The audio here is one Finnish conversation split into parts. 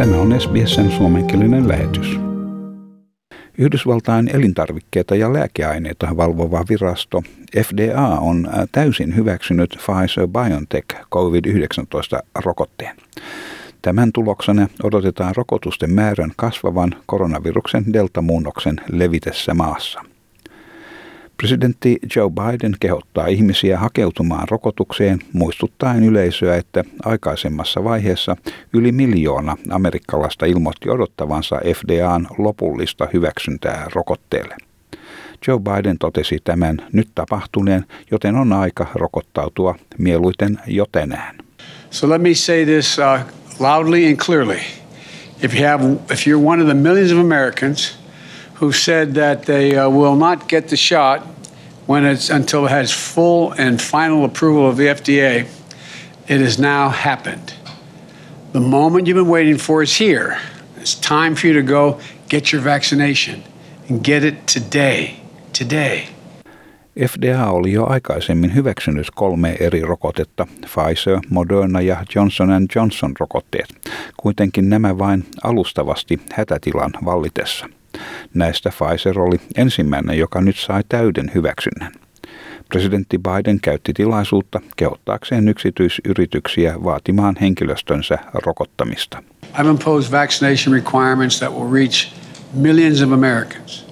Tämä on SBSn suomenkielinen lähetys. Yhdysvaltain elintarvikkeita ja lääkeaineita valvova virasto FDA on täysin hyväksynyt Pfizer-BioNTech COVID-19-rokotteen. Tämän tuloksena odotetaan rokotusten määrän kasvavan koronaviruksen deltamuunnoksen levitessä maassa. Presidentti Joe Biden kehottaa ihmisiä hakeutumaan rokotukseen muistuttaen yleisöä, että aikaisemmassa vaiheessa yli miljoona amerikkalaista ilmoitti odottavansa FDAn lopullista hyväksyntää rokotteelle. Joe Biden totesi tämän nyt tapahtuneen, joten on aika rokottautua mieluiten jo tänään. So let me say this uh, loudly and clearly. If you have, if you're one of the millions of Americans who said that they uh, will not get the shot when it's until it has full and final approval of the FDA. It has now happened. The moment you've been waiting for is here. It's time for you to go get your vaccination and get it today. Today. FDA oli jo aikaisemmin hyväksynyt kolme eri rokotetta, Pfizer, Moderna ja Johnson Johnson rokotteet, kuitenkin nämä vain alustavasti hätätilan vallitessa. Näistä Pfizer oli ensimmäinen, joka nyt sai täyden hyväksynnän. Presidentti Biden käytti tilaisuutta kehottaakseen yksityisyrityksiä vaatimaan henkilöstönsä rokottamista. I've imposed vaccination requirements that will reach millions of Americans.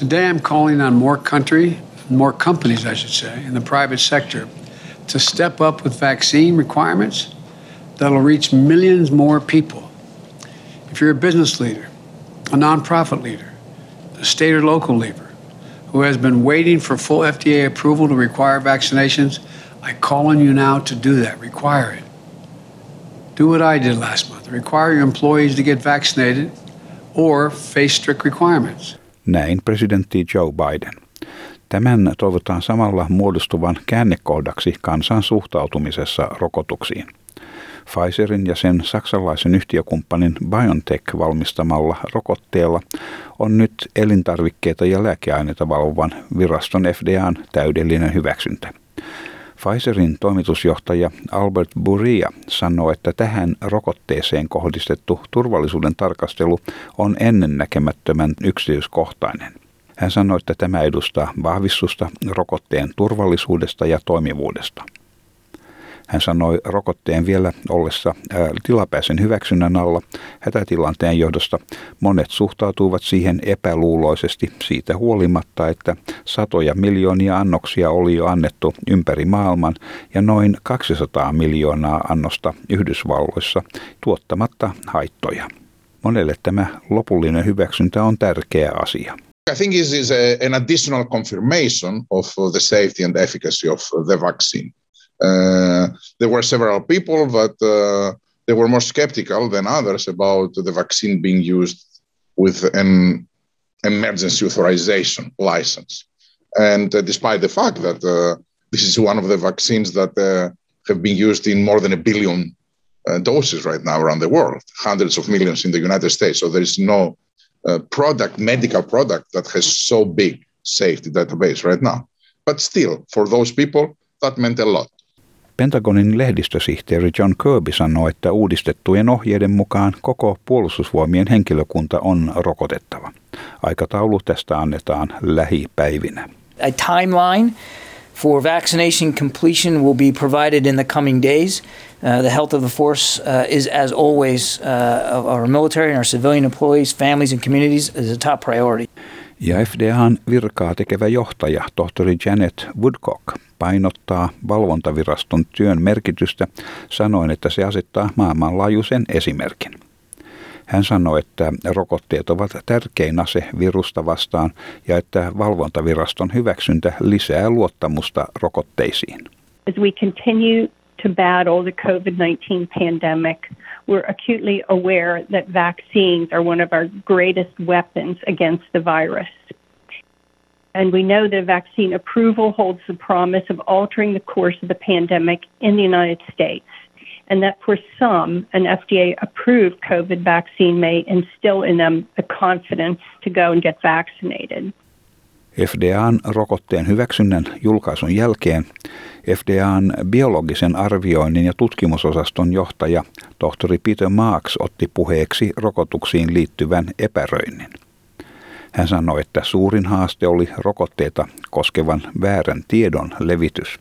Today I'm calling on more country, more companies I should say, in the private sector to step up with vaccine requirements that'll reach millions more people. If you're a business leader, a nonprofit leader, a state or local leader who has been waiting for full FDA approval to require vaccinations, I call on you now to do that. Require it. Do what I did last month. Require your employees to get vaccinated or face strict requirements. Näin presidentti Joe Biden. Tämän toivotaan samalla muodostuvan käännekohdaksi kansan suhtautumisessa rokotuksiin. Pfizerin ja sen saksalaisen yhtiökumppanin BioNTech valmistamalla rokotteella on nyt elintarvikkeita ja lääkeaineita valvovan viraston FDAn täydellinen hyväksyntä. Pfizerin toimitusjohtaja Albert Buria sanoi, että tähän rokotteeseen kohdistettu turvallisuuden tarkastelu on ennennäkemättömän yksityiskohtainen. Hän sanoi, että tämä edustaa vahvistusta rokotteen turvallisuudesta ja toimivuudesta. Hän sanoi rokotteen vielä ollessa tilapäisen hyväksynnän alla hätätilanteen johdosta. Monet suhtautuivat siihen epäluuloisesti siitä huolimatta, että satoja miljoonia annoksia oli jo annettu ympäri maailman ja noin 200 miljoonaa annosta Yhdysvalloissa tuottamatta haittoja. Monelle tämä lopullinen hyväksyntä on tärkeä asia. I think this is a, an additional confirmation of the safety and efficacy of the vaccine. Uh, there were several people that uh, they were more skeptical than others about the vaccine being used with an emergency authorization license. And uh, despite the fact that uh, this is one of the vaccines that uh, have been used in more than a billion uh, doses right now around the world, hundreds of millions in the United States. So there is no product, medical product, that has so big safety database right now. But still, for those people, that meant a lot. Pentagonin lehdistösihteeri John Kirby sanoi, että uudistettujen ohjeiden mukaan koko puolustusvoimien henkilökunta on rokotettava. Aikataulu tästä annetaan lähipäivinä. A timeline for vaccination completion will be provided in the coming days. Uh, the health of the force uh, is, as always, uh, of our military and our civilian employees, families, and communities is a top priority. Ja FDAn virkaa tekevä johtaja, tohtori Janet Woodcock, painottaa valvontaviraston työn merkitystä sanoen, että se asettaa maailmanlaajuisen esimerkin. Hän sanoi, että rokotteet ovat tärkein ase virusta vastaan ja että valvontaviraston hyväksyntä lisää luottamusta rokotteisiin. As we continue to battle the COVID-19 pandemic, we're acutely aware that vaccines are one of our greatest weapons against the virus. And we know that vaccine approval holds the promise of altering the course of the pandemic in the United States. And that for some, an FDA approved COVID vaccine may instill in them the confidence to go and get vaccinated. FDAn rokotteen hyväksynnän julkaisun jälkeen FDAn biologisen arvioinnin ja tutkimusosaston johtaja tohtori Peter Marks otti puheeksi rokotuksiin liittyvän epäröinnin. Hän sanoi, että suurin haaste oli rokotteita koskevan väärän tiedon levitys.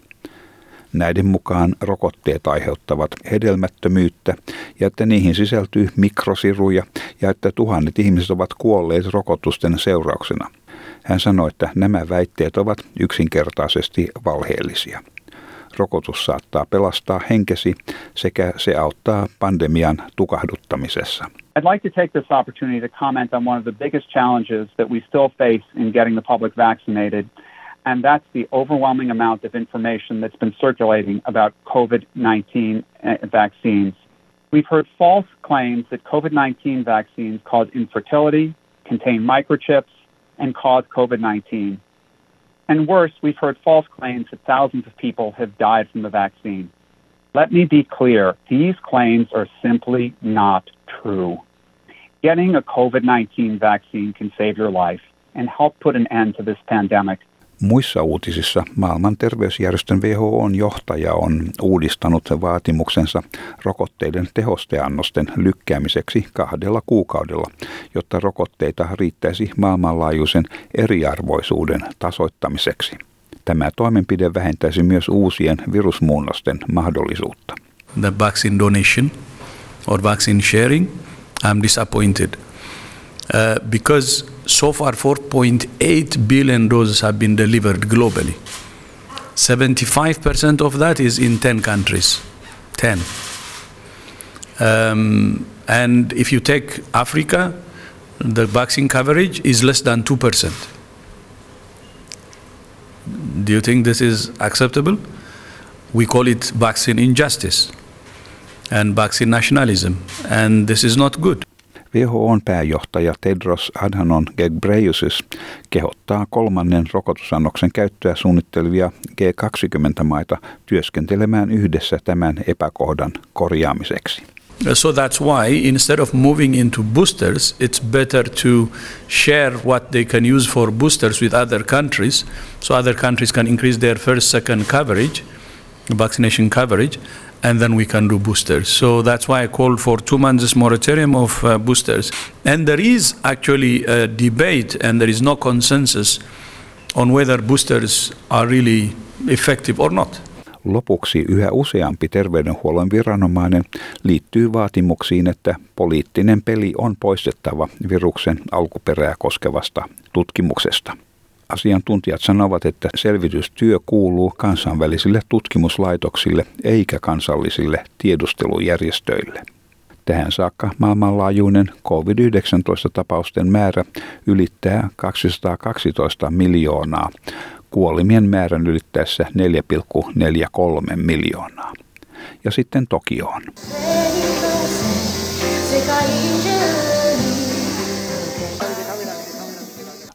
Näiden mukaan rokotteet aiheuttavat hedelmättömyyttä ja että niihin sisältyy mikrosiruja ja että tuhannet ihmiset ovat kuolleet rokotusten seurauksena. Hän sanoi, että nämä väitteet ovat yksinkertaisesti valheellisia. Rokotus saattaa pelastaa henkesi sekä se auttaa pandemian tukahduttamisessa. I'd like to take this opportunity to comment on one of the biggest challenges that we still face in getting the public vaccinated, and that's the overwhelming amount of information that's been circulating about COVID 19 uh, vaccines. We've heard false claims that COVID 19 vaccines cause infertility, contain microchips, and cause COVID 19. And worse, we've heard false claims that thousands of people have died from the vaccine. Let me be clear these claims are simply not true. Getting a COVID 19 vaccine can save your life and help put an end to this pandemic. Muissa uutisissa maailman terveysjärjestön WHOn johtaja on uudistanut vaatimuksensa rokotteiden tehosteannosten lykkäämiseksi kahdella kuukaudella, jotta rokotteita riittäisi maailmanlaajuisen eriarvoisuuden tasoittamiseksi. Tämä toimenpide vähentäisi myös uusien virusmuunnosten mahdollisuutta. The vaccine donation or vaccine sharing I'm disappointed uh, because so far 4.8 billion doses have been delivered globally. 75% of that is in 10 countries. 10. Um, and if you take Africa, the vaccine coverage is less than 2%. Do you think this is acceptable? We call it vaccine injustice and vaccine nationalism, and this is not good. WHOn pääjohtaja Tedros Adhanom Ghebreyesus kehottaa kolmannen rokotusannoksen käyttöä suunnittelevia G20-maita työskentelemään yhdessä tämän epäkohdan korjaamiseksi. So that's why instead of moving into boosters, it's better to share what they can use for boosters with other countries, so other countries can increase their first, second coverage, vaccination coverage, and then we can do boosters. So that's why I called for two months moratorium of uh, boosters. And there is actually a debate, and there is no consensus on whether boosters are really effective or not. Lopuksi yhä useampi terveydenhuollon viranomainen liittyy vaatimuksiin, että poliittinen peli on poistettava viruksen alkuperää koskevasta tutkimuksesta. Asiantuntijat sanovat, että selvitystyö kuuluu kansainvälisille tutkimuslaitoksille eikä kansallisille tiedustelujärjestöille. Tähän saakka maailmanlaajuinen COVID-19-tapausten määrä ylittää 212 miljoonaa, kuolimien määrän ylittäessä 4,43 miljoonaa. Ja sitten Tokioon.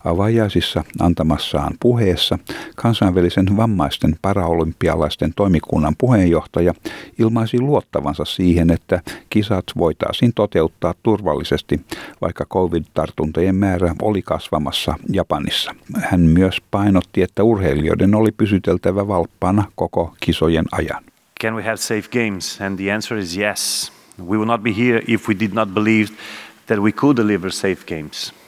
Avajaisissa antamassaan puheessa kansainvälisen vammaisten paraolympialaisten toimikunnan puheenjohtaja ilmaisi luottavansa siihen, että kisat voitaisiin toteuttaa turvallisesti, vaikka covid-tartuntojen määrä oli kasvamassa Japanissa. Hän myös painotti, että urheilijoiden oli pysyteltävä valppaana koko kisojen ajan. Can we have safe games? And the answer is yes. We would not be here if we did not believe that we could deliver safe games.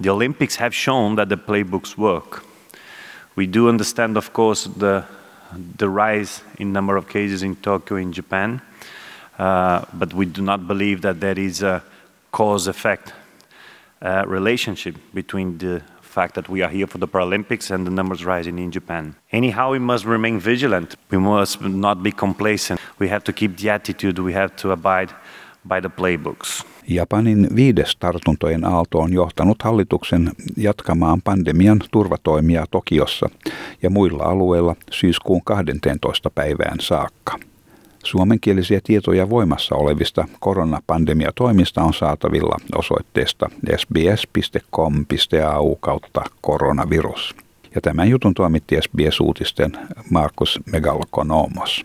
The Olympics have shown that the playbooks work. We do understand, of course, the, the rise in number of cases in Tokyo, in Japan, uh, but we do not believe that there is a cause-effect uh, relationship between the fact that we are here for the Paralympics and the numbers rising in Japan. Anyhow, we must remain vigilant. We must not be complacent. We have to keep the attitude. We have to abide by the playbooks. Japanin viides tartuntojen aalto on johtanut hallituksen jatkamaan pandemian turvatoimia Tokiossa ja muilla alueilla syyskuun 12. päivään saakka. Suomenkielisiä tietoja voimassa olevista koronapandemiatoimista on saatavilla osoitteesta sbs.com.au kautta koronavirus. Ja tämän jutun toimitti SBS-uutisten Markus Megalokonomos.